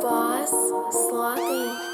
Boss, Slothy.